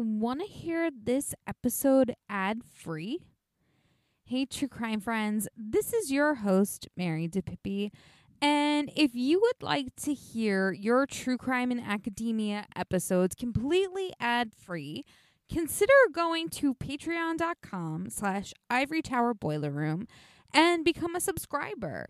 Want to hear this episode ad free? Hey, true crime friends, this is your host, Mary DiPipi. And if you would like to hear your true crime in academia episodes completely ad free, consider going to patreon.com slash ivory tower boiler room and become a subscriber.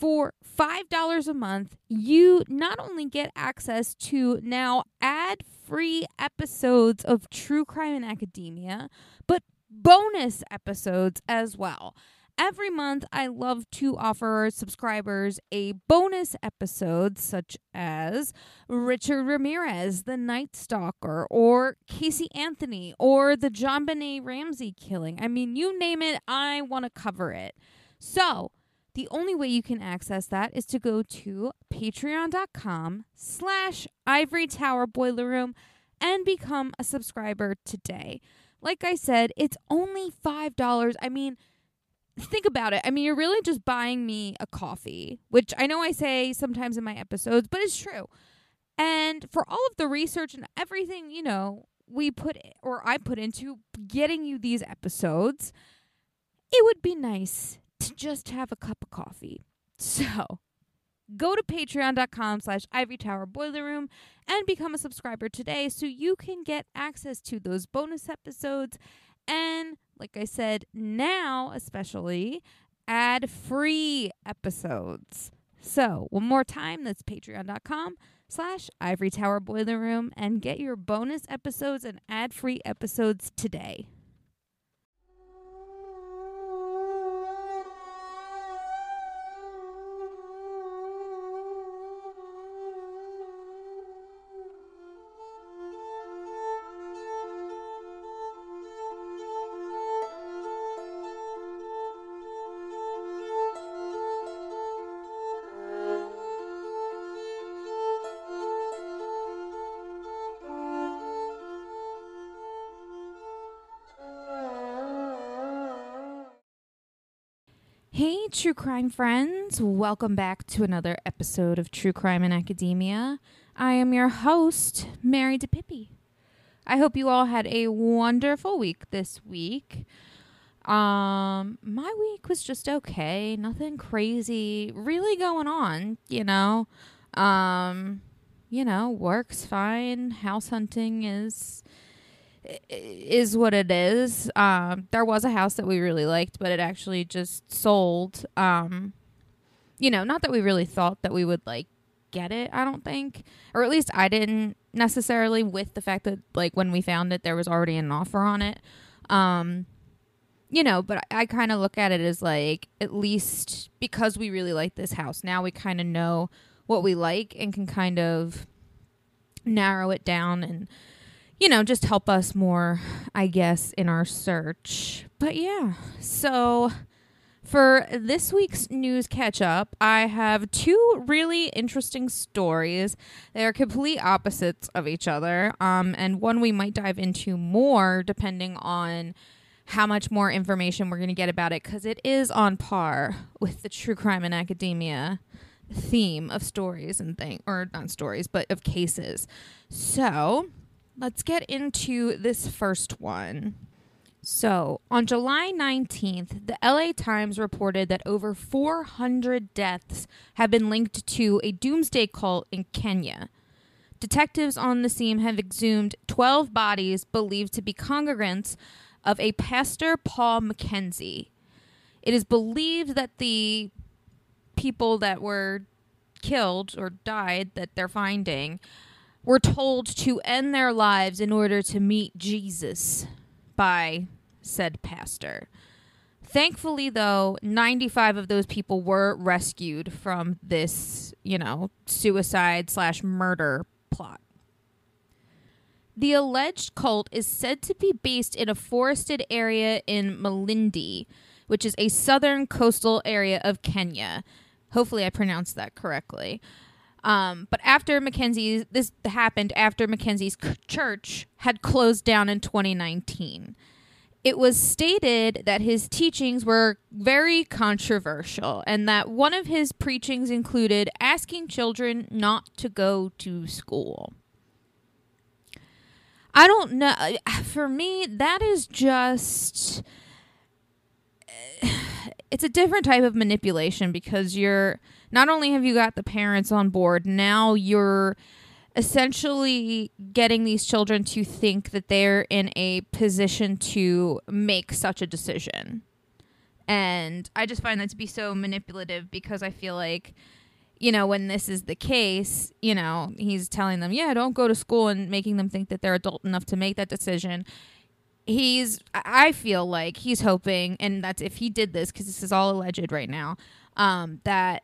For $5 a month, you not only get access to now ad free episodes of True Crime in Academia, but bonus episodes as well. Every month, I love to offer subscribers a bonus episode, such as Richard Ramirez, the Night Stalker, or Casey Anthony, or the John JonBenét Ramsey killing. I mean, you name it, I want to cover it. So, the only way you can access that is to go to patreon.com slash ivory tower boiler room and become a subscriber today. Like I said, it's only $5. I mean, think about it. I mean, you're really just buying me a coffee, which I know I say sometimes in my episodes, but it's true. And for all of the research and everything, you know, we put or I put into getting you these episodes, it would be nice to just have a cup of coffee. So go to patreon.com slash ivory tower boiler room and become a subscriber today so you can get access to those bonus episodes and like i said now especially ad free episodes so one more time that's patreon.com slash ivory tower boiler room and get your bonus episodes and ad free episodes today true crime friends. Welcome back to another episode of True Crime in Academia. I am your host, Mary DiPipi. I hope you all had a wonderful week this week. Um, my week was just okay. Nothing crazy really going on, you know. Um, you know, work's fine. House hunting is is what it is. Um, there was a house that we really liked, but it actually just sold. Um, you know, not that we really thought that we would like get it, I don't think. Or at least I didn't necessarily with the fact that like when we found it there was already an offer on it. Um, you know, but I, I kind of look at it as like at least because we really like this house, now we kind of know what we like and can kind of narrow it down and you know, just help us more, I guess, in our search. But yeah, so for this week's news catch up, I have two really interesting stories. They are complete opposites of each other, um, and one we might dive into more depending on how much more information we're going to get about it because it is on par with the true crime in academia theme of stories and things, or not stories, but of cases. So let's get into this first one. So, on July 19th, the LA Times reported that over 400 deaths have been linked to a doomsday cult in Kenya. Detectives on the scene have exhumed 12 bodies believed to be congregants of a pastor Paul Mackenzie. It is believed that the people that were killed or died that they're finding were told to end their lives in order to meet Jesus by said pastor. Thankfully, though, 95 of those people were rescued from this, you know, suicide slash murder plot. The alleged cult is said to be based in a forested area in Malindi, which is a southern coastal area of Kenya. Hopefully, I pronounced that correctly. Um, but after Mackenzie's, this happened after Mackenzie's church had closed down in 2019. It was stated that his teachings were very controversial and that one of his preachings included asking children not to go to school. I don't know. For me, that is just. It's a different type of manipulation because you're not only have you got the parents on board, now you're essentially getting these children to think that they're in a position to make such a decision. And I just find that to be so manipulative because I feel like, you know, when this is the case, you know, he's telling them, yeah, don't go to school and making them think that they're adult enough to make that decision. He's, I feel like he's hoping, and that's if he did this, because this is all alleged right now, um, that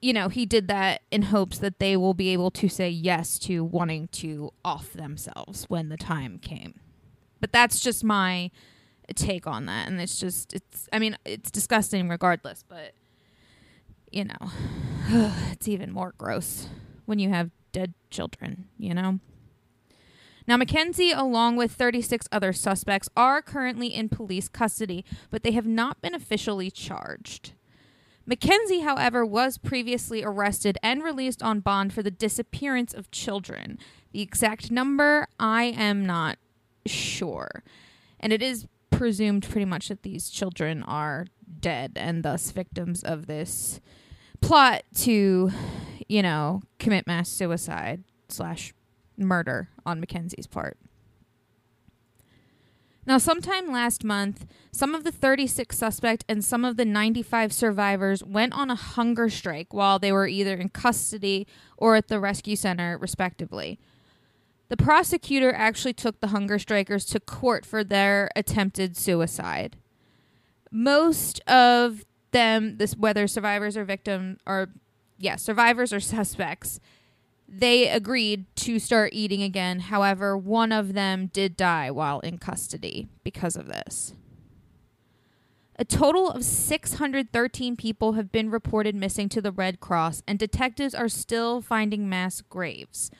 you know, he did that in hopes that they will be able to say yes to wanting to off themselves when the time came. But that's just my take on that. And it's just, it's, I mean, it's disgusting regardless, but, you know, it's even more gross when you have dead children, you know? Now, Mackenzie, along with 36 other suspects, are currently in police custody, but they have not been officially charged. Mackenzie, however, was previously arrested and released on bond for the disappearance of children. The exact number, I am not sure. And it is presumed pretty much that these children are dead and thus victims of this plot to, you know, commit mass suicide slash murder on Mackenzie's part. Now, sometime last month, some of the 36 suspect and some of the 95 survivors went on a hunger strike while they were either in custody or at the rescue center, respectively. The prosecutor actually took the hunger strikers to court for their attempted suicide. Most of them, this whether survivors or victims or yeah, survivors or suspects, they agreed to start eating again. However, one of them did die while in custody because of this. A total of 613 people have been reported missing to the Red Cross, and detectives are still finding mass graves.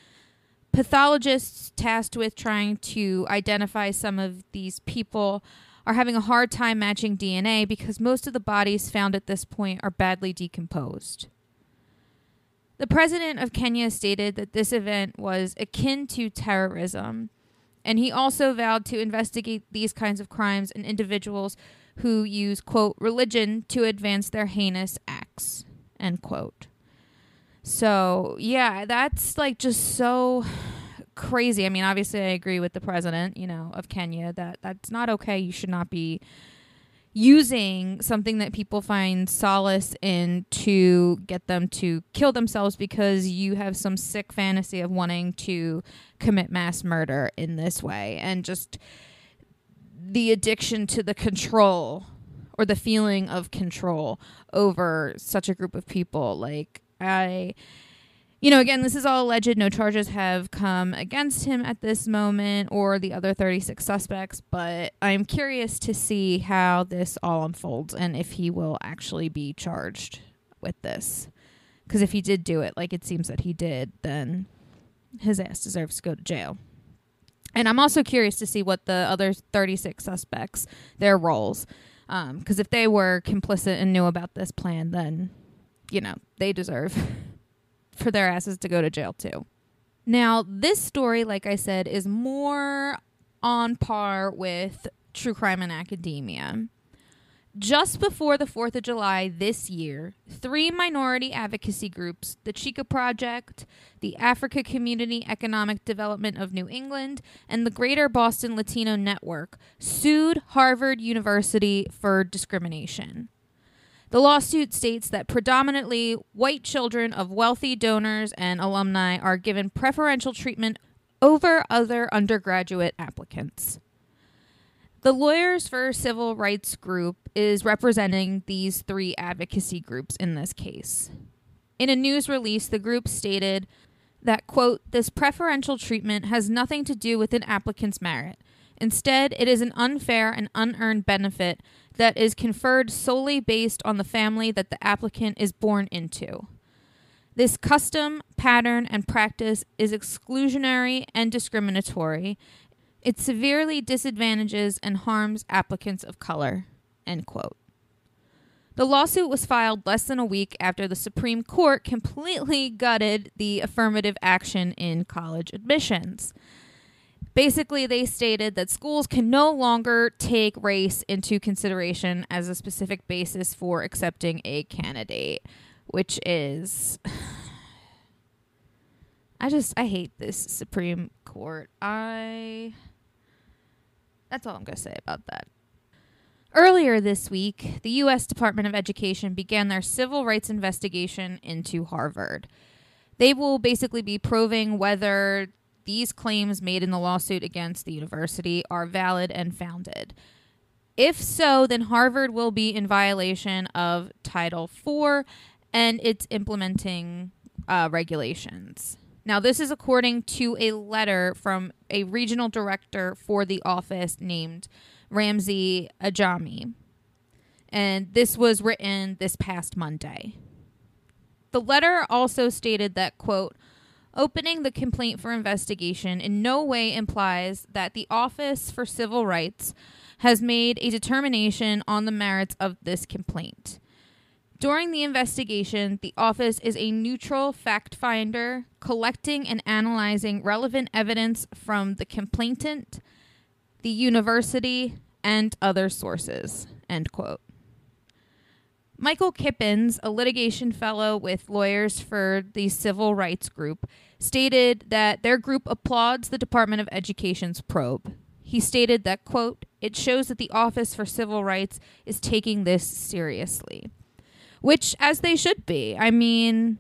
Pathologists tasked with trying to identify some of these people are having a hard time matching DNA because most of the bodies found at this point are badly decomposed. The president of Kenya stated that this event was akin to terrorism, and he also vowed to investigate these kinds of crimes and individuals who use, quote, religion to advance their heinous acts, end quote. So, yeah, that's like just so crazy. I mean, obviously, I agree with the president, you know, of Kenya that that's not okay. You should not be using something that people find solace in to get them to kill themselves because you have some sick fantasy of wanting to commit mass murder in this way. And just the addiction to the control or the feeling of control over such a group of people. Like i you know, again, this is all alleged. No charges have come against him at this moment or the other 36 suspects, but I'm curious to see how this all unfolds and if he will actually be charged with this. Because if he did do it, like it seems that he did, then his ass deserves to go to jail. And I'm also curious to see what the other 36 suspects, their roles. Because um, if they were complicit and knew about this plan, then, you know, they deserve for their asses to go to jail too. Now, this story, like I said, is more on par with true crime in academia. Just before the 4th of July this year, three minority advocacy groups, the Chica Project, the Africa Community Economic Development of New England, and the Greater Boston Latino Network, sued Harvard University for discrimination. The lawsuit states that predominantly white children of wealthy donors and alumni are given preferential treatment over other undergraduate applicants. The Lawyers for Civil Rights group is representing these three advocacy groups in this case. In a news release, the group stated that, quote, this preferential treatment has nothing to do with an applicant's merit. Instead, it is an unfair and unearned benefit that is conferred solely based on the family that the applicant is born into. This custom, pattern, and practice is exclusionary and discriminatory. It severely disadvantages and harms applicants of color. End quote. The lawsuit was filed less than a week after the Supreme Court completely gutted the affirmative action in college admissions. Basically, they stated that schools can no longer take race into consideration as a specific basis for accepting a candidate, which is. I just, I hate this Supreme Court. I. That's all I'm going to say about that. Earlier this week, the U.S. Department of Education began their civil rights investigation into Harvard. They will basically be probing whether these claims made in the lawsuit against the university are valid and founded. If so, then Harvard will be in violation of Title IV and its implementing uh, regulations. Now, this is according to a letter from a regional director for the office named Ramzi Ajami. And this was written this past Monday. The letter also stated that, quote, opening the complaint for investigation in no way implies that the Office for Civil Rights has made a determination on the merits of this complaint. During the investigation, the office is a neutral fact finder, collecting and analyzing relevant evidence from the complainant, the university, and other sources. End quote. Michael Kippins, a litigation fellow with Lawyers for the Civil Rights Group, stated that their group applauds the Department of Education's probe. He stated that, quote, it shows that the Office for Civil Rights is taking this seriously. Which, as they should be. I mean,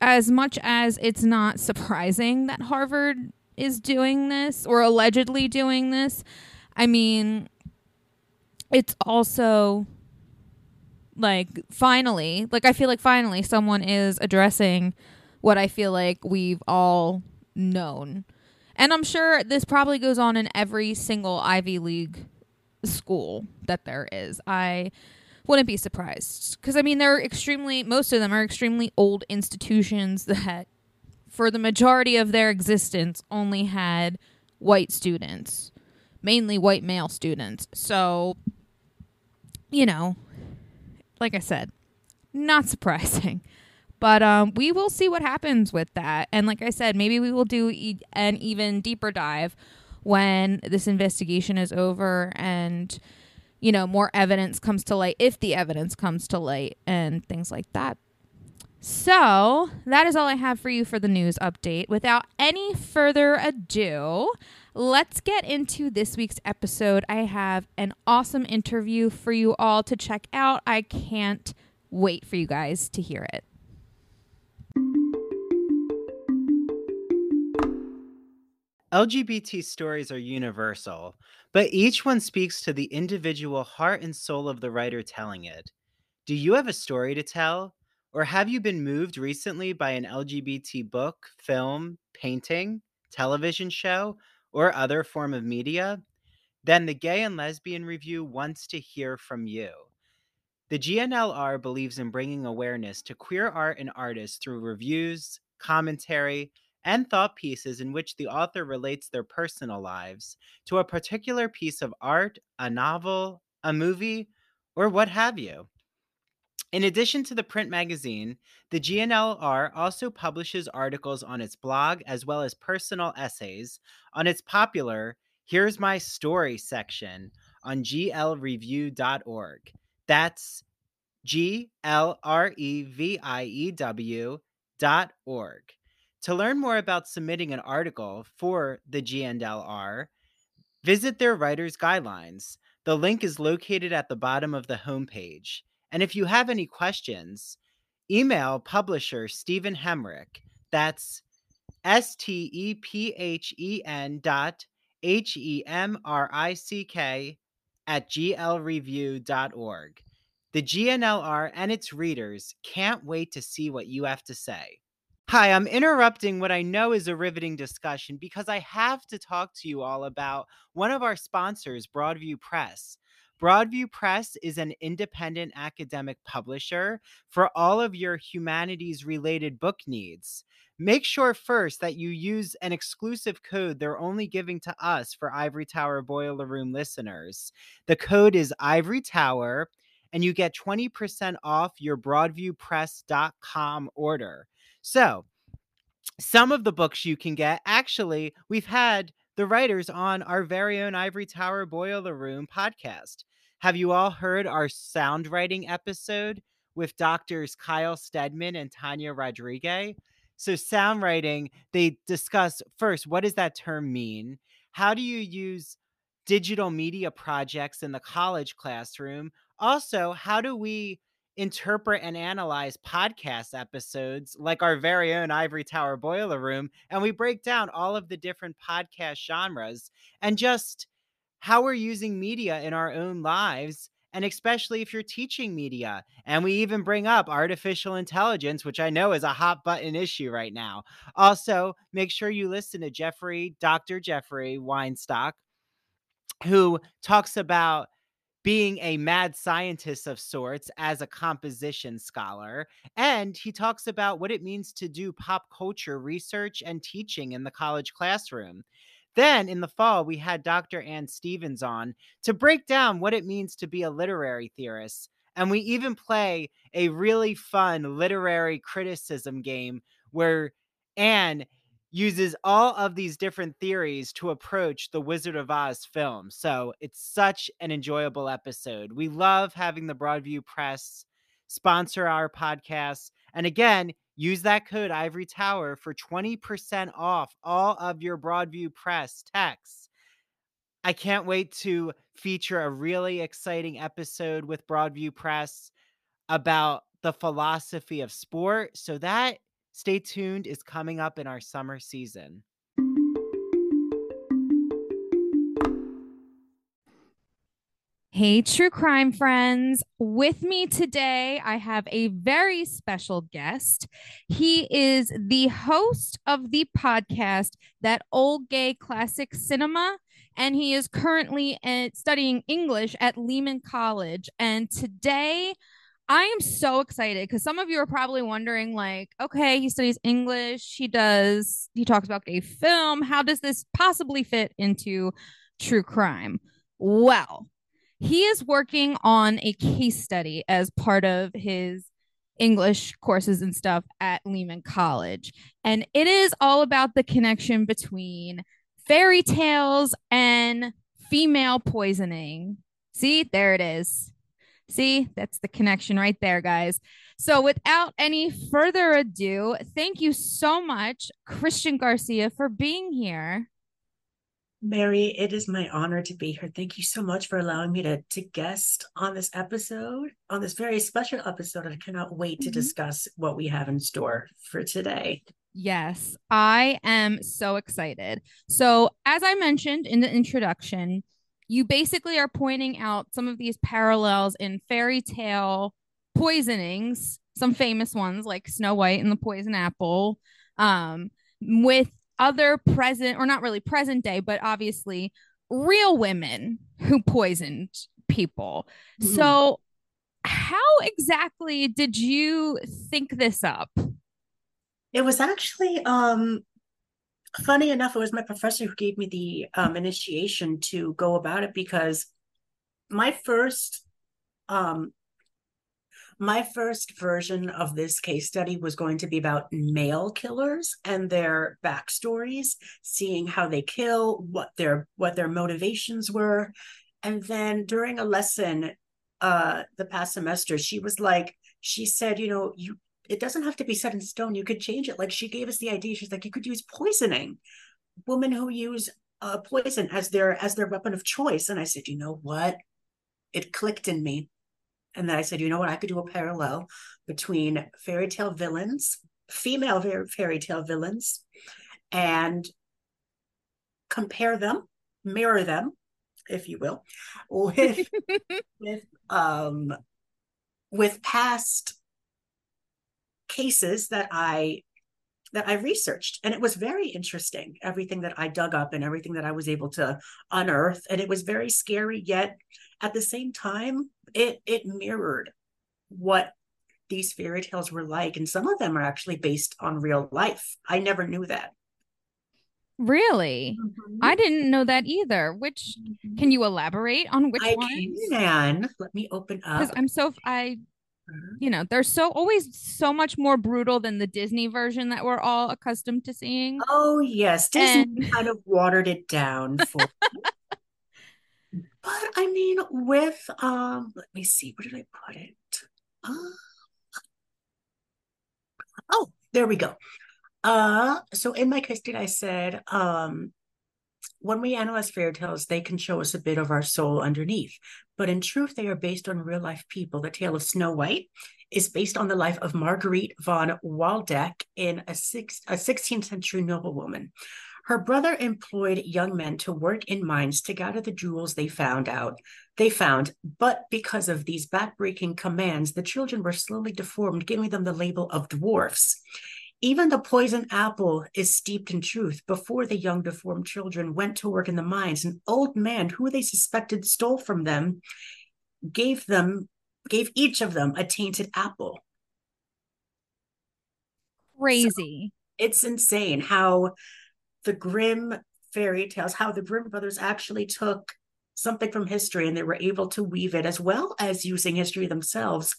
as much as it's not surprising that Harvard is doing this or allegedly doing this. I mean, it's also like finally, like I feel like finally someone is addressing what I feel like we've all known. And I'm sure this probably goes on in every single Ivy League school that there is. I wouldn't be surprised because I mean they're extremely most of them are extremely old institutions that for the majority of their existence, only had white students, mainly white male students. So, you know, like I said, not surprising. But um, we will see what happens with that. And like I said, maybe we will do e- an even deeper dive when this investigation is over and, you know, more evidence comes to light, if the evidence comes to light, and things like that. So, that is all I have for you for the news update. Without any further ado, let's get into this week's episode. I have an awesome interview for you all to check out. I can't wait for you guys to hear it. LGBT stories are universal, but each one speaks to the individual heart and soul of the writer telling it. Do you have a story to tell? Or have you been moved recently by an LGBT book, film, painting, television show, or other form of media? Then the Gay and Lesbian Review wants to hear from you. The GNLR believes in bringing awareness to queer art and artists through reviews, commentary, and thought pieces in which the author relates their personal lives to a particular piece of art, a novel, a movie, or what have you. In addition to the print magazine, the GNLR also publishes articles on its blog as well as personal essays on its popular Here's My Story section on glreview.org. That's G L R E V I E W dot org. To learn more about submitting an article for the GNLR, visit their writer's guidelines. The link is located at the bottom of the homepage. And if you have any questions, email publisher Stephen Hemrick. That's S T E P H E N dot H E M R I C K at glreview.org. The GNLR and its readers can't wait to see what you have to say. Hi, I'm interrupting what I know is a riveting discussion because I have to talk to you all about one of our sponsors, Broadview Press. Broadview Press is an independent academic publisher for all of your humanities related book needs. Make sure first that you use an exclusive code they're only giving to us for Ivory Tower Boiler Room listeners. The code is Ivory Tower, and you get 20% off your broadviewpress.com order. So, some of the books you can get, actually, we've had the writers on our very own Ivory Tower Boiler Room podcast. Have you all heard our sound writing episode with doctors Kyle Stedman and Tanya Rodriguez? So, sound writing, they discuss first, what does that term mean? How do you use digital media projects in the college classroom? Also, how do we interpret and analyze podcast episodes like our very own Ivory Tower Boiler Room? And we break down all of the different podcast genres and just how we're using media in our own lives and especially if you're teaching media. And we even bring up artificial intelligence, which I know is a hot button issue right now. Also, make sure you listen to Jeffrey, Dr. Jeffrey Weinstock, who talks about being a mad scientist of sorts as a composition scholar. And he talks about what it means to do pop culture research and teaching in the college classroom. Then in the fall, we had Dr. Anne Stevens on to break down what it means to be a literary theorist. And we even play a really fun literary criticism game where Anne uses all of these different theories to approach the Wizard of Oz film. So it's such an enjoyable episode. We love having the Broadview Press sponsor our podcast. And again, Use that code Ivory Tower for 20% off all of your Broadview Press texts. I can't wait to feature a really exciting episode with Broadview Press about the philosophy of sport. So that stay tuned is coming up in our summer season. Hey, true crime friends. With me today, I have a very special guest. He is the host of the podcast, That Old Gay Classic Cinema, and he is currently studying English at Lehman College. And today, I am so excited because some of you are probably wondering, like, okay, he studies English, he does, he talks about gay film. How does this possibly fit into true crime? Well, he is working on a case study as part of his English courses and stuff at Lehman College. And it is all about the connection between fairy tales and female poisoning. See, there it is. See, that's the connection right there, guys. So, without any further ado, thank you so much, Christian Garcia, for being here. Mary, it is my honor to be here. Thank you so much for allowing me to, to guest on this episode, on this very special episode. I cannot wait to mm-hmm. discuss what we have in store for today. Yes, I am so excited. So, as I mentioned in the introduction, you basically are pointing out some of these parallels in fairy tale poisonings, some famous ones like Snow White and the Poison Apple, um, with other present or not really present day, but obviously real women who poisoned people. Mm-hmm. So, how exactly did you think this up? It was actually um funny enough, it was my professor who gave me the um, initiation to go about it because my first um my first version of this case study was going to be about male killers and their backstories seeing how they kill what their what their motivations were. And then during a lesson uh the past semester she was like she said you know you it doesn't have to be set in stone. You could change it. Like she gave us the idea. She's like you could use poisoning. Women who use uh, poison as their as their weapon of choice. And i said you know what? It clicked in me and then I said, you know what? I could do a parallel between fairy tale villains, female fairy tale villains, and compare them, mirror them, if you will, with with um with past cases that I that I researched. And it was very interesting, everything that I dug up and everything that I was able to unearth. And it was very scary, yet at the same time, it it mirrored what these fairy tales were like. And some of them are actually based on real life. I never knew that. Really? Mm-hmm. I didn't know that either. Which mm-hmm. can you elaborate on which I ones? can. Let me open up. Because I'm so I you know, they're so always so much more brutal than the Disney version that we're all accustomed to seeing. Oh yes, Disney And- kind of watered it down for. but I mean, with um, let me see, where did I put it? Uh, oh, there we go. Uh, so in my case, did I said um, when we analyze fairy tales, they can show us a bit of our soul underneath. But in truth, they are based on real life people. The tale of Snow White is based on the life of Marguerite von Waldeck in a, six, a 16th century noblewoman. Her brother employed young men to work in mines to gather the jewels they found out. They found, but because of these backbreaking commands, the children were slowly deformed, giving them the label of dwarfs. Even the poison apple is steeped in truth. Before the young deformed children went to work in the mines, an old man who they suspected stole from them gave them gave each of them a tainted apple. Crazy. It's insane how the Grimm fairy tales, how the Grimm brothers actually took something from history and they were able to weave it as well as using history themselves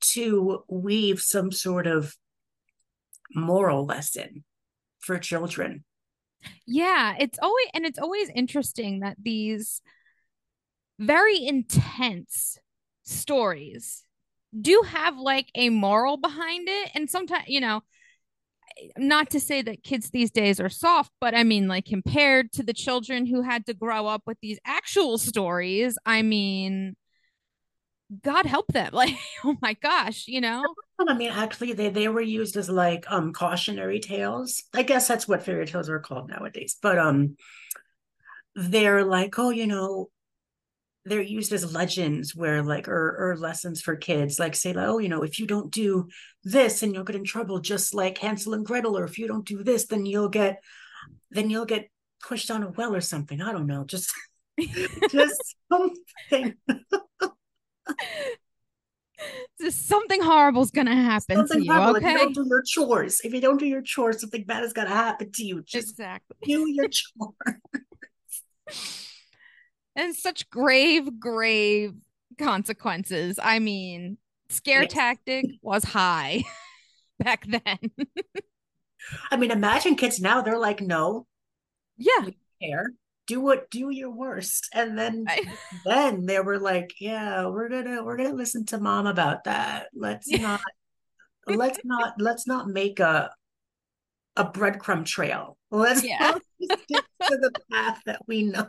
to weave some sort of moral lesson for children. Yeah, it's always and it's always interesting that these very intense stories do have like a moral behind it and sometimes you know not to say that kids these days are soft but i mean like compared to the children who had to grow up with these actual stories i mean god help them like oh my gosh you know I mean, actually, they, they were used as like um cautionary tales. I guess that's what fairy tales are called nowadays. But um, they're like, oh, you know, they're used as legends where like or or lessons for kids like say like, oh you know if you don't do this and you'll get in trouble just like hansel and gretel or if you don't do this then you'll get then you'll get pushed down a well or something. I don't know just just something. Just something horrible's gonna happen something to you horrible. if you don't do your chores if you don't do your chores something bad is gonna happen to you just exactly. do your chores and such grave grave consequences. I mean scare Yes. tactic was high back then. I mean imagine kids now they're like no yeah. care. Do what do your worst. And then I- then they were like yeah we're gonna we're gonna listen to mom about that. Let's Yeah. not let's not let's not make a a breadcrumb trail. Let's Yeah. let's stick to the path that we know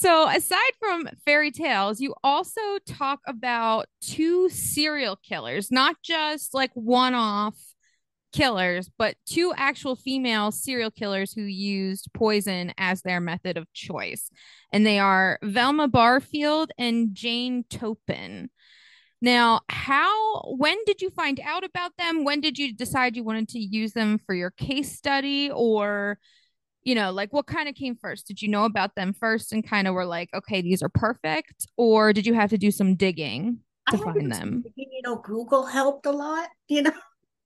So, aside from fairy tales, you also talk about two serial killers, not just like one off killers, but two actual female serial killers who used poison as their method of choice. And they are Velma Barfield and Jane Toppan. Now, how, when did you find out about them? When did you decide you wanted to use them for your case study? Or, you know, like what kind of came first? Did you know about them first and kind of were like, okay, these are perfect? Or did you have to do some digging to find them? you know google helped a lot you know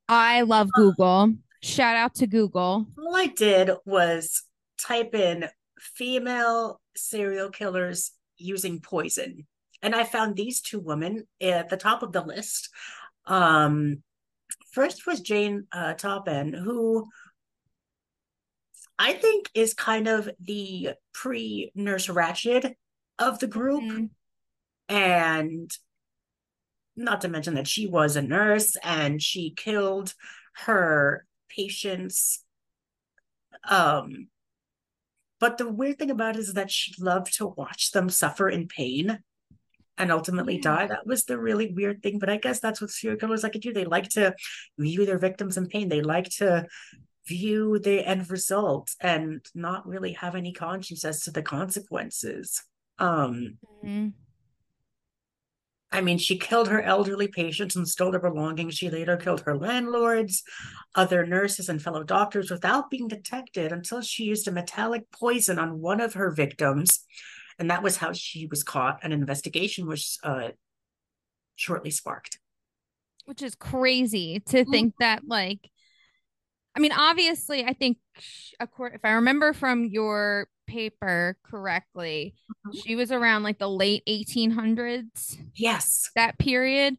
I love Google. Shout out to Google. all i did was type in female serial killers using poison and i found these two women at the top of the list um first was jane uh Toppan who i think is kind of the pre nurse Ratched of the group. Mhm. and not to mention that she was a nurse and she killed her patients. Um but the weird thing about it is that she loved to watch them suffer in pain and ultimately Yeah. die. That was the really weird thing but i guess that's what serial killers like to do. They like to view their victims in pain. They like to view the end result and not really have any conscience as to the consequences um Mhm. I mean, she killed her elderly patients and stole their belongings. She later killed her landlords, other nurses, and fellow doctors without being detected until she used a metallic poison on one of her victims. And that was how she was caught. An investigation was uh, shortly sparked. Which is crazy to think that, like, I mean, obviously, I think, accord- if I remember from your paper correctly, Mhm. she was around like the late 1800s, Yes. that period.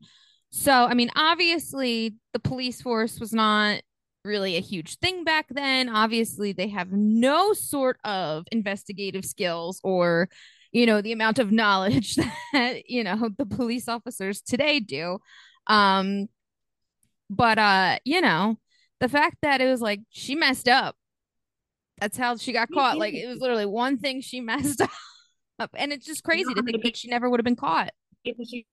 So, I mean, obviously, the police force was not really a huge thing back then. Obviously, they have no sort of investigative skills or, you know, the amount of knowledge that, you know, the police officers today do. Um, but uh, you know, the fact that it was like she messed up. That's how she got caught. Like it was literally one thing she messed up. And it's just crazy to think that she never would have been caught. She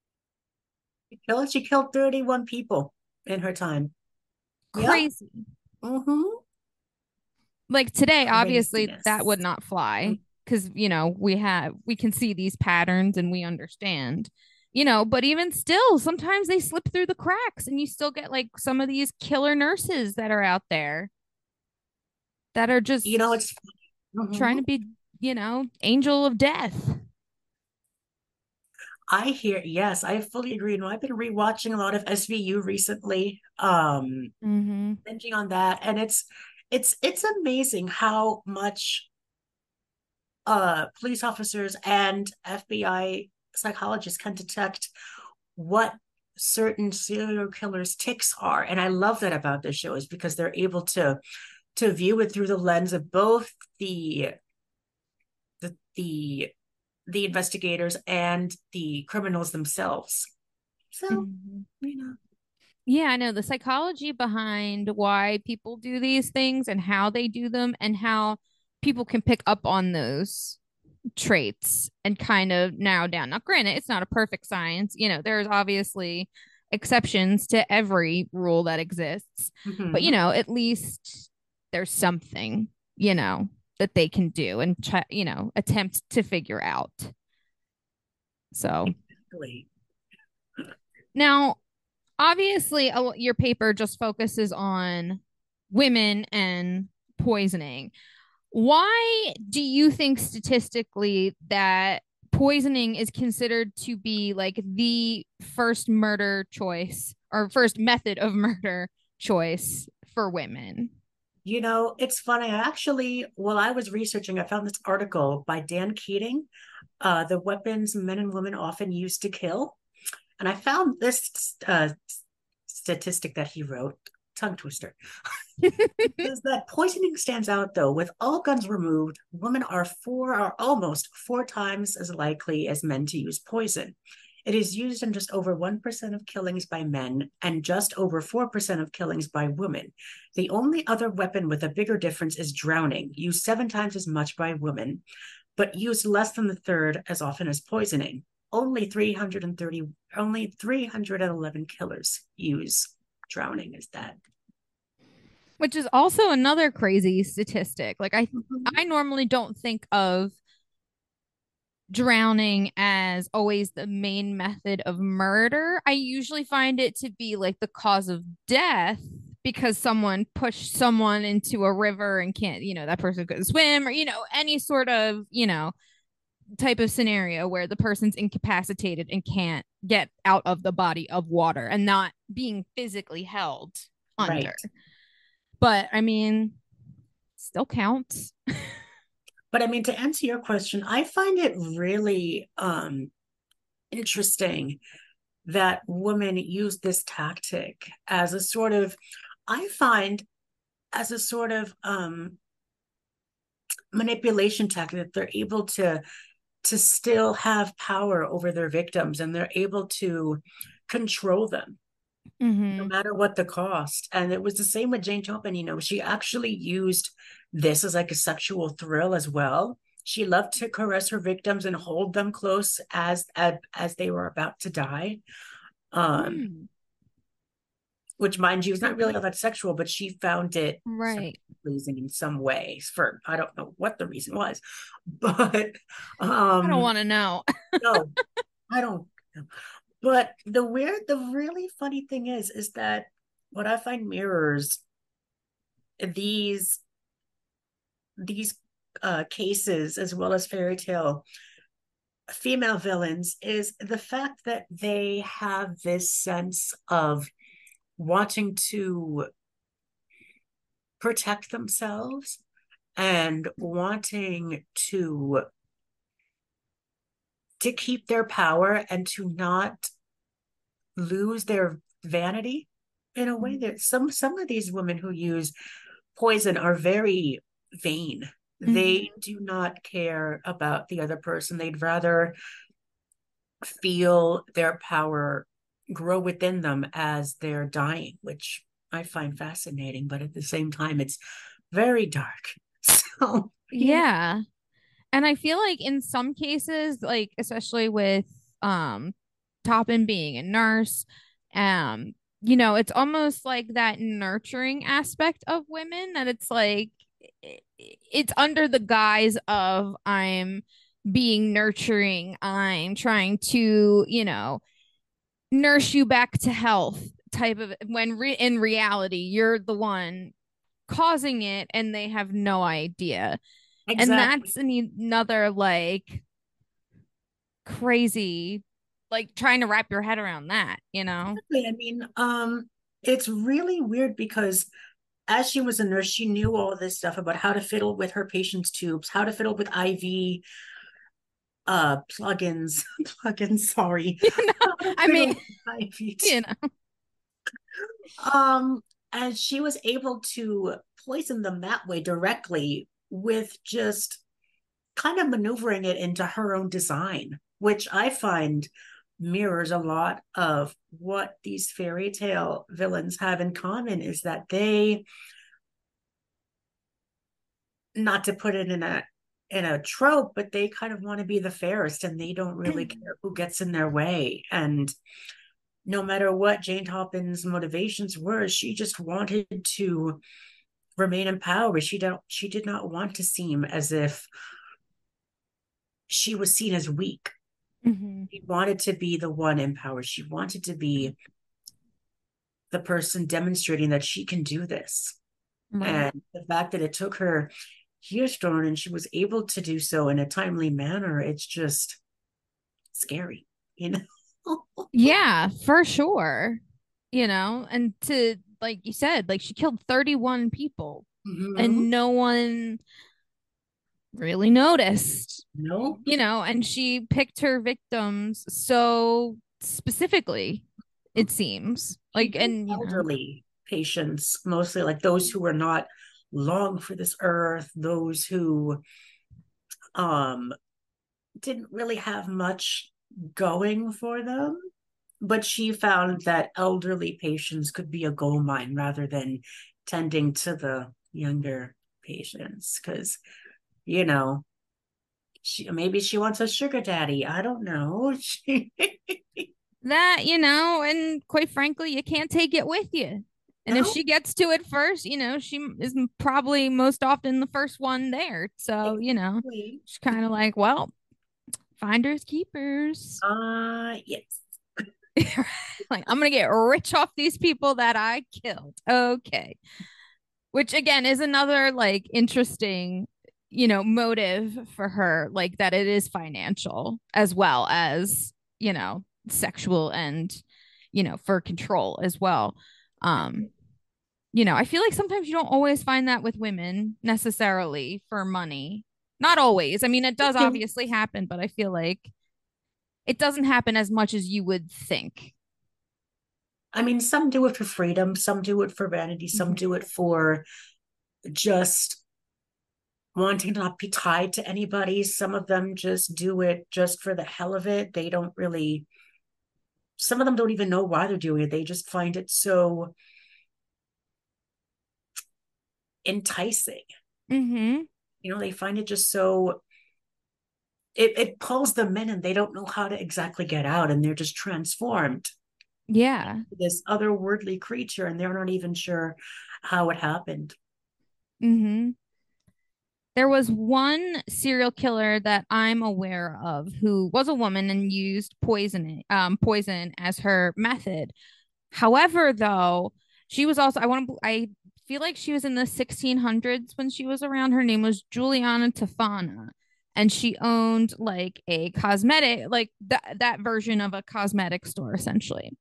killed. She killed 31 people in her time. Crazy. Mm-hmm. Like today, obviously Craziness. that would not fly because you know, we have we can see these patterns and we understand. You know, but even still, sometimes they slip through the cracks and you still get like some of these killer nurses that are out there that are just You know, it's trying Mhm. to be, you know, angel of death. I hear, yes, I fully agree. No, I've been rewatching a lot of SVU recently, um, Mm-hmm. binging on that, and it's it's it's amazing how much uh police officers and FBI psychologists can detect what certain serial killers' ticks are. And I love that about this show is because they're able to to view it through the lens of both the the the the investigators and the criminals themselves. So, Mm-hmm. you know, Yeah, I know the psychology behind why people do these things and how they do them and how people can pick up on those traits and kind of narrow down. Now, granted, it's not a perfect science. You know, there's obviously exceptions to every rule that exists, but mm-hmm. you know, at least there's something, you know, that they can do and try, you know, attempt to figure out. So Exactly. now, obviously, a your paper just focuses on women and poisoning. Why do you think statistically that poisoning is considered to be like the first murder choice or first method of murder choice for women? You know, it's funny. I actually, while I was researching, I found this article by Dan Keating, uh, The Weapons Men and Women Often Use to Kill. And I found this uh, statistic that he wrote, tongue twister, is that poisoning stands out though. With all guns removed, women are four are almost four times as likely as men to use poison. It is used in just over 1% of killings by men and just over 4% of killings by women. The only other weapon with a bigger difference is drowning, used seven times as much by women, but used less than the third as often as poisoning. Only 330, only 311 killers use drowning is that. Which is also another crazy statistic. Like I mm-hmm. I normally don't think of drowning as always the main method of murder. I usually find it to be like the cause of death because someone pushed someone into a river and can't, you know, that person couldn't swim or, you know, any sort of, you know, type of scenario where the person's incapacitated and can't get out of the body of water and not being physically held under. Right. But I mean, still counts. But I mean, to answer your question, I find it really um, interesting that women use this tactic as a sort of, I find, as a sort of um, manipulation tactic that they're able to to still have power over their victims and they're able to control them no Mm-hmm. matter what the cost. And it was the same with Jane Toppan, you know, she actually used this as like a sexual thrill as well. She loved to caress her victims and hold them close as as, as they were about to die. Um, Mm, which mind you is not really all that sexual, but she found it right. pleasing in some ways for I don't know what the reason was. But um I don't want to know. no, I don't. know. But the weird, the really funny thing is, is that what I find mirrors these these uh, cases as well as fairy tale female villains is the fact that they have this sense of wanting to protect themselves and wanting to to keep their power and to not lose their vanity in a way that some some of these women who use poison are very vain. Mm-hmm. they do not care about the other person. They'd rather feel their power grow within them as they're dying which i find fascinating but at the same time it's very dark. So yeah. And i feel like in some cases like especially with um Toppan being a nurse um you know it's almost like that nurturing aspect of women that it's like it's under the guise of i'm being nurturing. I'm trying to you know nurse you back to health type of when re- in reality you're the one causing it and they have no idea exactly. and that's an- another like crazy like trying to wrap your head around that, you know? I mean, um, it's really weird because as she was a nurse, she knew all this stuff about how to fiddle with her patients' tubes, how to fiddle with IV uh plugins plugins sorry. You know, i mean you know. Um and she was able to poison them that way directly with just kind of maneuvering it into her own design which i find mirrors a lot of what these fairy tale villains have in common is that they not to put it in a in a trope but they kind of want to be the fairest and they don't really mm. care who gets in their way and no matter what jane toppan's motivations were she just wanted to remain in power she don't she did not want to seem as if she was seen as weak Mm-hmm. She wanted to be the one in power. She wanted to be the person demonstrating that she can do this. Right. And the fact that it took her Dawn, and she was able to do so in a timely manner, it's just scary, you know? yeah, for sure. You know, and to like you said, like she killed 31 people mm-hmm. and no one really noticed. No. You know, and she picked her victims so specifically, it seems. Like and elderly know. patients, mostly like those who were not long for this earth, those who um didn't really have much going for them. But she found that elderly patients could be a gold mine rather than tending to the younger patients because you know, she maybe she wants a sugar daddy. I don't know. that, you know, and quite frankly, you can't take it with you. And no. if she gets to it first, you know, she is probably most often the first one there. So, you know, she's kind of like, well, finders keepers. Uh, yes. like, I'm going to get rich off these people that I killed. Okay. Which again is another like interesting you know motive for her like that it is financial as well as you know sexual and you know for control as well um you know i feel like sometimes you don't always find that with women necessarily for money not always i mean it does obviously happen but i feel like it doesn't happen as much as you would think i mean some do it for freedom some do it for vanity some mm-hmm. do it for just wanting to not be tied to anybody. Some of them just do it just for the hell of it. They don't really, some of them don't even know why they're doing it. They just find it so enticing. Mm-hmm. You know, they find it just so, it, it pulls them in and they don't know how to exactly get out and they're just transformed. Yeah. This otherworldly creature and they're not even sure how it happened. Mm-hmm. There was one serial killer that I'm aware of who was a woman and used poison um poison as her method. However, though, she was also I want to I feel like she was in the 1600s when she was around. Her name was Juliana Tofana and she owned like a cosmetic like that that version of a cosmetic store essentially.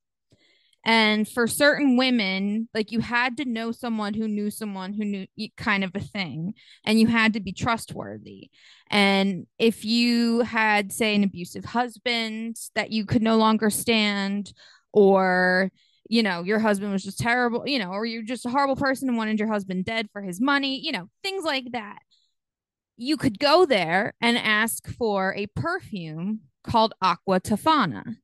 And for certain women, like you had to know someone who knew someone who knew kind of a thing, and you had to be trustworthy. And if you had, say, an abusive husband that you could no longer stand, or you know, your husband was just terrible, you know, or you're just a horrible person and wanted your husband dead for his money, you know, things like that. You could go there and ask for a perfume called Aqua Tofana.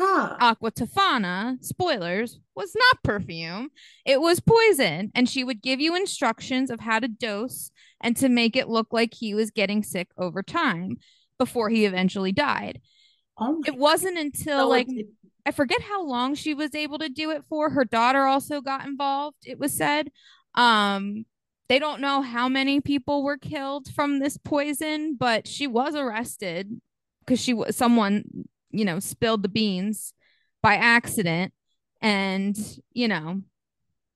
Huh. Aqua Tofana, spoilers, was not perfume. It was poison. And she would give you instructions of how to dose and to make it look like he was getting sick over time before he eventually died. Oh it wasn't until So like I forget how long she was able to do it for. Her daughter also got involved, it was said. Um they don't know how many people were killed from this poison, but she was arrested because she was someone, you know, spilled the beans by accident and, you know,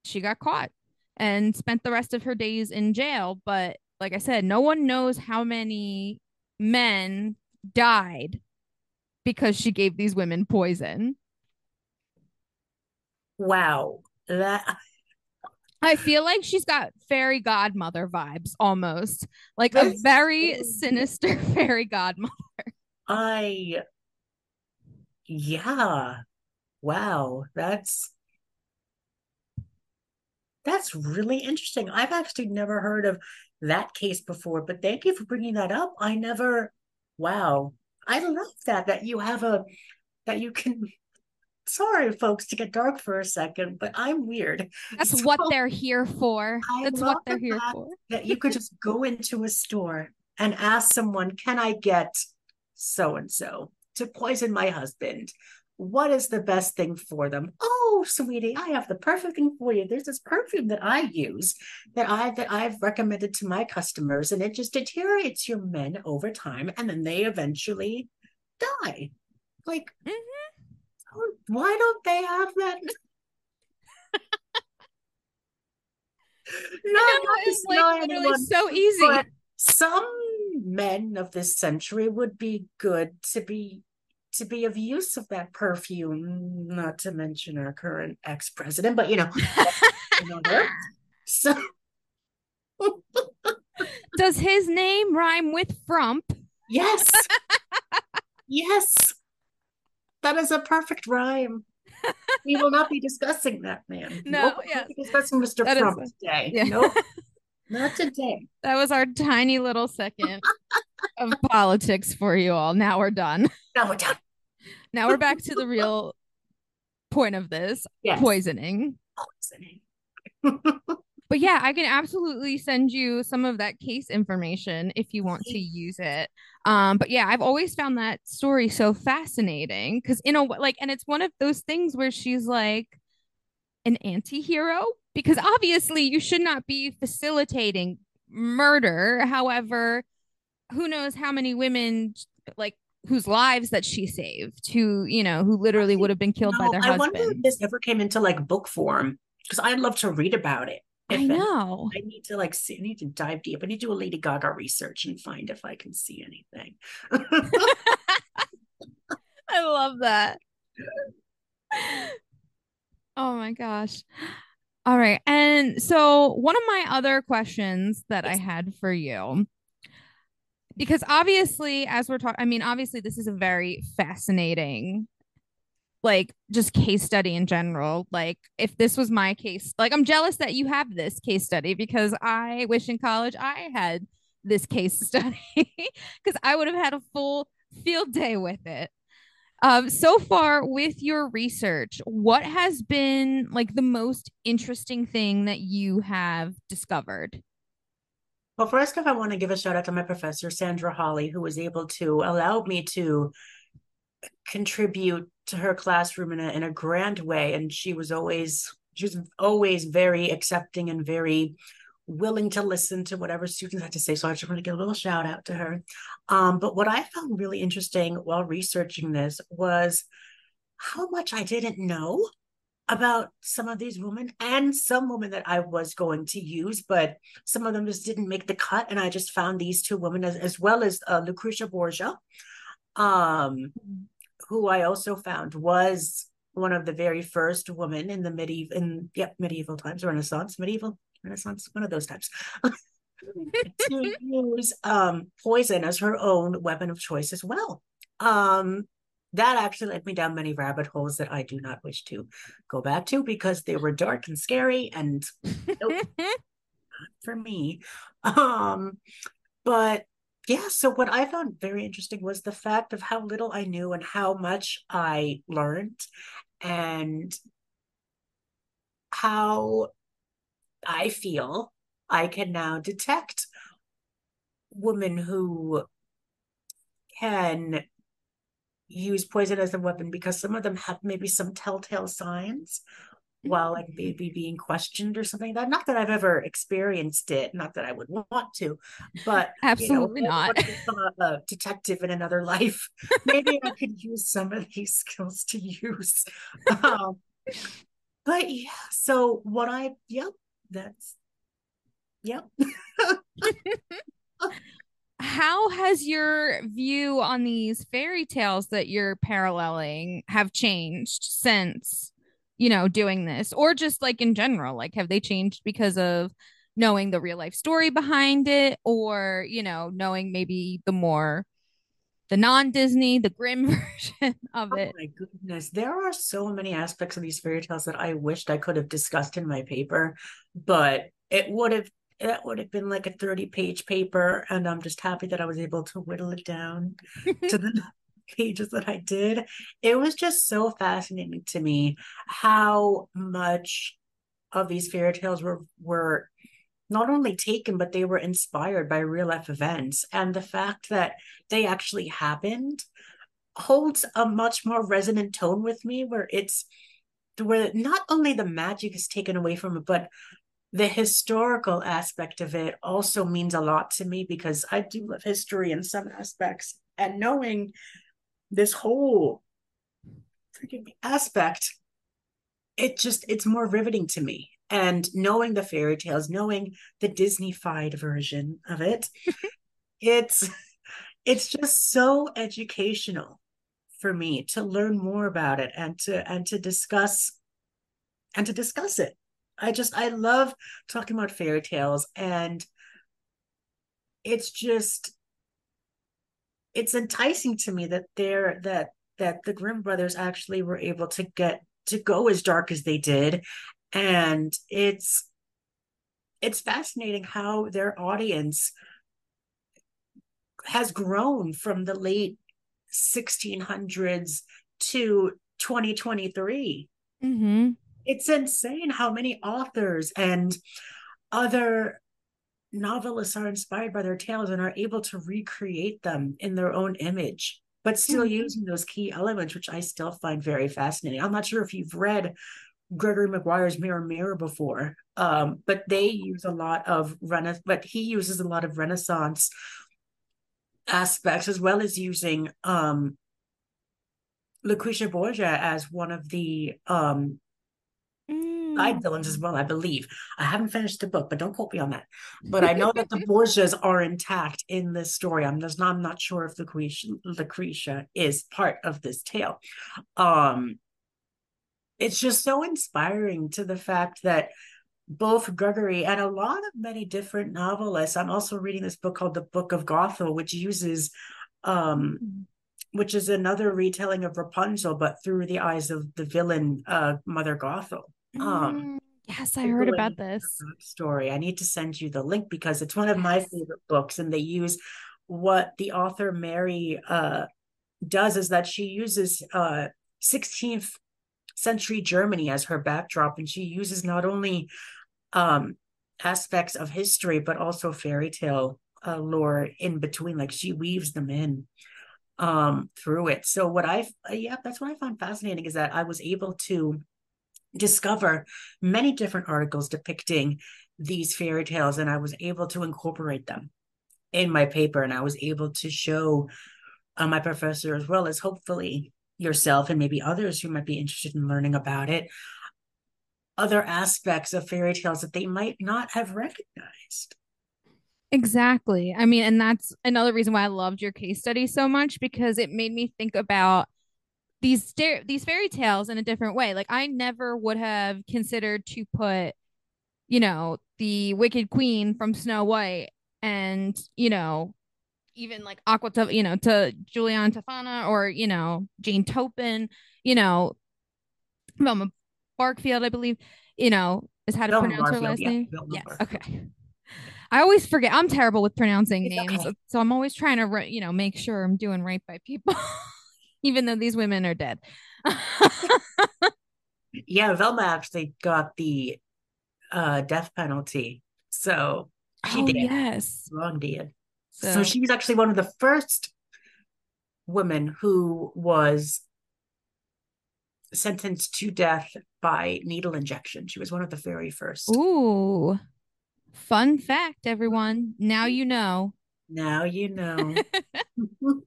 she got caught and spent the rest of her days in jail, but like I said, no one knows how many men died because she gave these women poison. wow. That I feel like she's got fairy godmother vibes almost. Like a very sinister fairy godmother. I yeah. Wow. That's that's really interesting. I've actually never heard of that case before, but thank you for bringing that up. I never wow. I love that that you have a that you can sorry folks to get dark for a second, but I'm weird. That's So- what they're here for. That's what they're here for. that you could just go into a store and ask someone, Can I get so and so to poison my husband? What is the best thing for them? Oh, sweetie, I have the perfect thing for you. There's this perfume that I use that I that I've recommended to my customers, and it just deteriorates your men over time, and then they eventually die. Like, Mhm. why don't they have that? You Not, know, not it's like literally so easy. but some men of this century would be good to be to be of use of that perfume not to mention our current ex-president but you know you know so Does his name rhyme with frump? yes. Yes. That is a perfect rhyme. We will not be discussing that man. No, yes. discussing mr That is trump a- today. yeah. nope not today That was our tiny little second of politics for you all. Now we're done. now we're done Now we're back to the real point of this yes poisoning. poisoning But yeah, I can absolutely send you some of that case information if you want to use it. Um, but yeah, I've always found that story so fascinating because in a way, like, and it's one of those things where she's like an anti-hero because obviously you should not be facilitating murder. However, who knows how many women like whose lives that she saved who, you know, who literally would have been killed by No, their I wonder if husband. this ever came into like book form because I'd love to read about it. I If it- know. I need to like see. I need to dive deep. I need to do a Lady Gaga research and find if I can see anything. I love that. Oh my gosh. All right. And so, one of my other questions that I had for you, because obviously, as we're talking, I mean, obviously, this is a very fascinating, like, just case study in general. Like, if this was my case, like, I'm jealous that you have this case study because I wish in college I had this case study because I would have had a full field day with it. Um, so far with your research, what has been like the most interesting thing that you have discovered? well, first off, I want to give a shout out to my professor Sandra Holly, who was able to allow me to contribute to her classroom in a in a grand way, and she was always she was always very accepting and very willing to listen to whatever students had to say. So I just want to give a little shout out to her. Um, but what I found really interesting while researching this was how much I didn't know about some of these women and some women that I was going to use, but some of them just didn't make the cut. And I just found these two women as, as well as uh, Lucretia Borgia, um, who I also found was one of the very first women in the medieval in yep medieval times renaissance medieval renaissance one of those types, to use um, poison as her own weapon of choice as well. Um, that actually led me down many rabbit holes that i do not wish to go back to because they were dark and scary and nope, for me. Um, but yeah, so what I found very interesting was the fact of how little I knew and how much I learned and how I feel I can now detect women who can use poison as a weapon because some of them have maybe some telltale signs while like maybe being questioned or something like that. Not that I've ever experienced it, not that I would want to, but absolutely you know, not. A detective in another life, maybe I could use some of these skills to use. Um, but yeah, so what I yep, that's yep. how has your view on these fairy tales that you're paralleling have changed since you know, doing this or just like in general? Like, have they changed because of knowing the real life story behind it or, you know, knowing maybe the more the non Disney, the grim version of oh it. Oh my goodness. There are so many aspects of these fairy tales that I wished I could have discussed in my paper, but it would have that would have been like a 30 page paper and i'm just happy that i was able to whittle it down to the pages that I did, it was just so fascinating to me how much of these fairy tales were were not only taken but they were inspired by real life events. And the fact that they actually happened holds a much more resonant tone with me where it's where not only the magic is taken away from it but the historical aspect of it also means a lot to me because I do love history in some aspects. And knowing this whole freaking aspect it just it's more riveting to me and knowing the fairy tales knowing the disneyfied version of it it's it's just so educational for me to learn more about it and to and to discuss and to discuss it. I just i love talking about fairy tales and it's just it's enticing to me that they're that that the Grimm brothers actually were able to get to go as dark as they did and it's it's fascinating how their audience has grown from the late 1600s to 2023 mm-hmm. it's insane how many authors and other novelists are inspired by their tales and are able to recreate them in their own image, but still mm-hmm. using those key elements, which I still find very fascinating. I'm not sure if you've read Gregory Maguire's Mirror Mirror before, um, but they use a lot of Renaissance, but he uses a lot of Renaissance aspects as well as using um, Lucretia Borgia as one of the um, side villains as well, I believe. I haven't finished the book, but don't quote me on that. But I know that the Borgias are intact in this story. I'm just not, I'm not sure if Lucretia, Lucretia is part of this tale. Um, it's just so inspiring to the fact that both Gregory and a lot of many different novelists. I'm also reading this book called The Book of Gothel, which uses um mm-hmm. which is another retelling of Rapunzel, but through the eyes of the villain uh Mother Gothel. Um, mm, yes, I heard about this story. I need to send you the link because it's one of yes. my favorite books, and they use what the author Mary uh, does is that she uses uh, 16th century Germany as her backdrop, and she uses not only um, aspects of history but also fairy tale uh, lore in between. Like she weaves them in um through it so what i yeah that's what i found fascinating is that i was able to discover many different articles depicting these fairy tales and I was able to incorporate them in my paper and I was able to show uh, my professor as well as hopefully yourself and maybe others who might be interested in learning about it other aspects of fairy tales that they might not have recognized exactly i mean and that's another reason why i loved your case study so much because it made me think about these these fairy tales in a different way. Like I never would have considered to put, you know, the Wicked Queen from Snow White and you know even like Aqua, you know, to Julian Tofana or you know Jane Toppan, you know, Velma Barkfield, I believe, you know, is how to Velma pronounce her last yeah, name. Velma Yes, Barfield. okay. I always forget. I'm terrible with pronouncing It's names, okay. so I'm always trying to, you know, make sure I'm doing right by people, even though these women are dead. Yeah, Velma actually got the uh death penalty. So she oh did. yes. Wrong did. So, So she was actually one of the first women who was sentenced to death by needle injection. She was one of the very first. ooh, fun fact, everyone. Now you know. Now you know.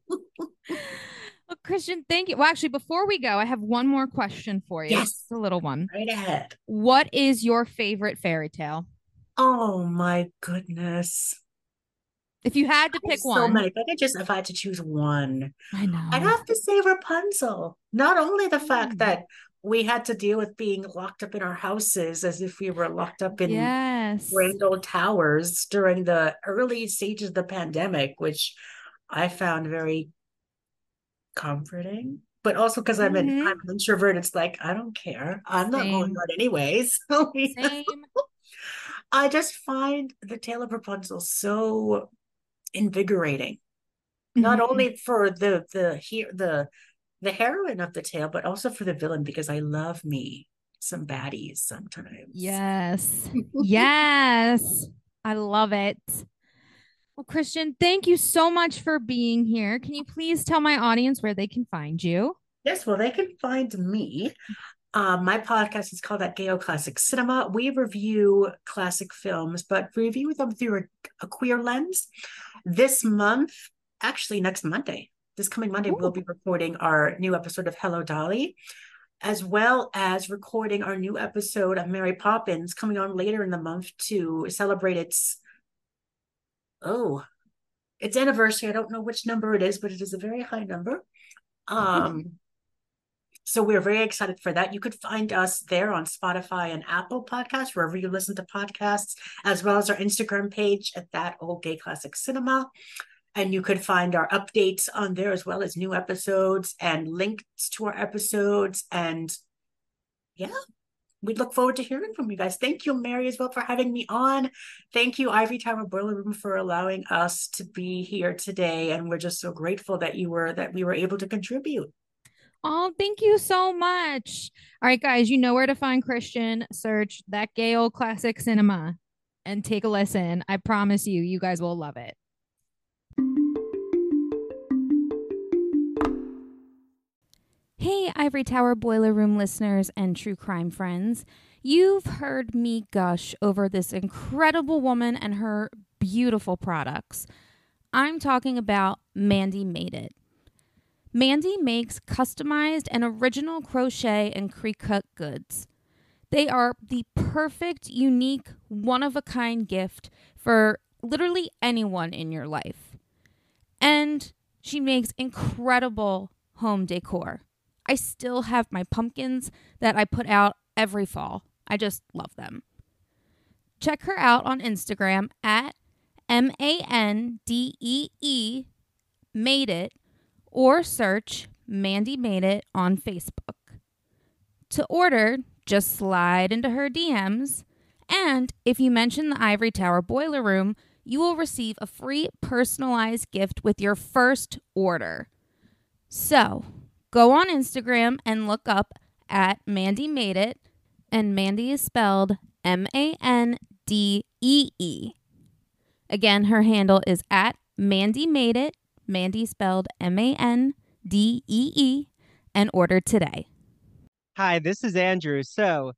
Well, Christian, thank you. Well, actually, before we go, I have one more question for you. Yes. It's a little one. right ahead. What is your favorite fairy tale? Oh my goodness. If you had to pick so one, many. If I could just if I had to choose one, I know. I'd have to say Rapunzel. Not only the Mm. fact that we had to deal with being locked up in our houses as if we were locked up in yes. grand old towers during the early stages of the pandemic, which I found very comforting. But also because I'm an Mhm. I'm an introvert, it's like I don't care. I'm not going Same. out anyways. So Same. I just find the tale of Rapunzel so invigorating. Not Mhm. only for the the here the the heroine of the tale, but also for the villain because I love me some baddies sometimes. Yes. yes. I love it. Well, Christian, thank you so much for being here. Can you please tell my audience where they can find you? Yes, well, they can find me. Um, my podcast is called That Gay Ol' Classic Cinema. We review classic films, but review them through a, a queer lens. This month, actually next Monday, this coming Monday, we'll be recording our new episode of Hello Dolly, as well as recording our new episode of Mary Poppins coming on later in the month to celebrate its oh its anniversary. I don't know which number it is, but it is a very high number. Um so we're very excited for that. You could find us there on Spotify and Apple Podcasts, wherever you listen to podcasts, as well as our Instagram page at that old gay classic cinema. And you could find our updates on there as well as new episodes and links to our episodes. And yeah, we look forward to hearing from you guys. Thank you, Mary, as well, for having me on. Thank you, Ivory Tower Boiler Room, for allowing us to be here today. And we're just so grateful that you were that we were able to contribute. Oh, thank you so much. All right, guys, you know where to find Christian. Search that gay old classic cinema and take a listen. I promise you, you guys will love it. Hey, Ivory Tower Boiler Room listeners and true crime friends. You've heard me gush over this incredible woman and her beautiful products. I'm talking about Mandy Made It. Mandy makes customized and original crochet and Cricut goods. They are the perfect, unique, one of a kind gift for literally anyone in your life. And she makes incredible home decor. I still have my pumpkins that I put out every fall. I just love them. Check her out on Instagram at M A N D E E made it or search Mandy Made It on Facebook. To order, just slide into her DMs, and if you mention the Ivory Tower Boiler Room, you will receive a free personalized gift with your first order. So, go on Instagram and look up at Mandy Made It, and Mandy is spelled M A N D E E. Again, her handle is at Mandy Made It, Mandy spelled M A N D E E, and order today. Hi, this is Andrew. So,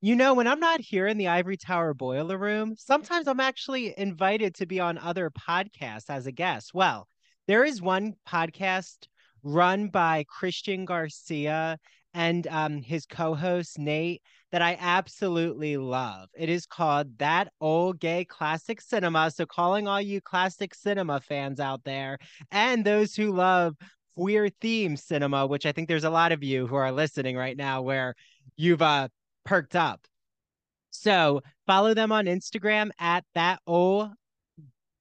you know, when I'm not here in the Ivory Tower Boiler Room, sometimes I'm actually invited to be on other podcasts as a guest. Well, there is one podcast run by Christian Garcia and um, his co host, Nate, that I absolutely love. It is called That Old Gay Classic Cinema. So, calling all you classic cinema fans out there and those who love queer theme cinema, which I think there's a lot of you who are listening right now where you've uh perked up. So follow them on Instagram at that O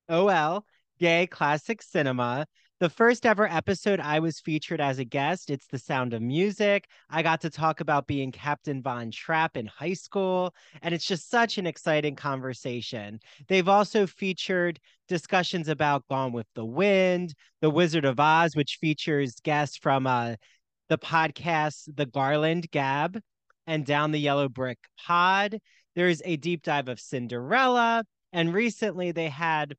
O L Gay Classic Cinema the first ever episode I was featured as a guest. It's The Sound of Music. I got to talk about being Captain Von Trapp in high school, and it's just such an exciting conversation. They've also featured discussions about Gone with the Wind, The Wizard of Oz, which features guests from uh, the podcast The Garland Gab and Down the Yellow Brick Pod. There's a deep dive of Cinderella, and recently they had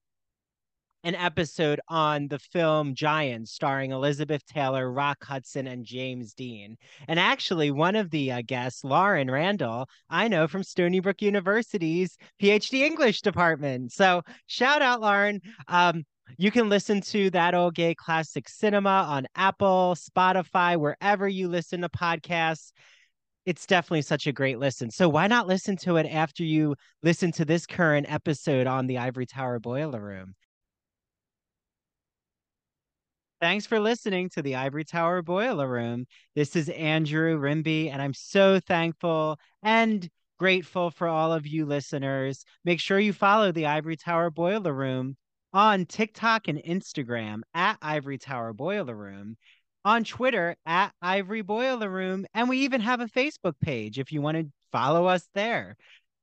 an episode on the film Giants, starring Elizabeth Taylor, Rock Hudson, and James Dean. And actually, one of the uh, guests, Lauren Randall, I know from Stony Brook University's PhD English department. So shout out, Lauren. Um, you can listen to that old gay classic cinema on Apple, Spotify, wherever you listen to podcasts it's definitely such a great listen. So why not listen to it after you listen to this current episode on the Ivory Tower Boiler Room? Thanks for listening to the Ivory Tower Boiler Room. This is Andrew Rimby, and I'm so thankful and grateful for all of you listeners. Make sure you follow the Ivory Tower Boiler Room on TikTok and Instagram at Ivory Tower Boiler Room, on Twitter at Ivory Boiler Room, and we even have a Facebook page if you want to follow us there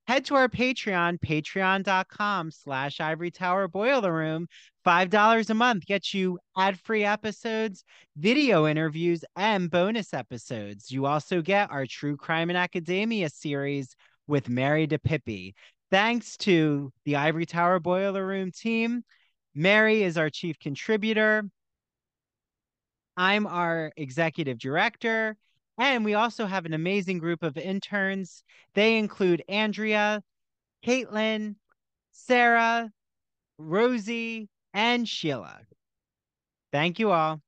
head to our Patreon, patreon.com slash ivory tower boiler room. $5 a month gets you ad-free episodes, video interviews, and bonus episodes. You also get our True Crime and Academia series with Mary DiPipi. Thanks to the Ivory Tower Boiler Room team. Mary is our chief contributor. I'm our executive director. And we also have an amazing group of interns. They include Andrea, Caitlin, Sarah, Rosie, and Sheila. Thank you all.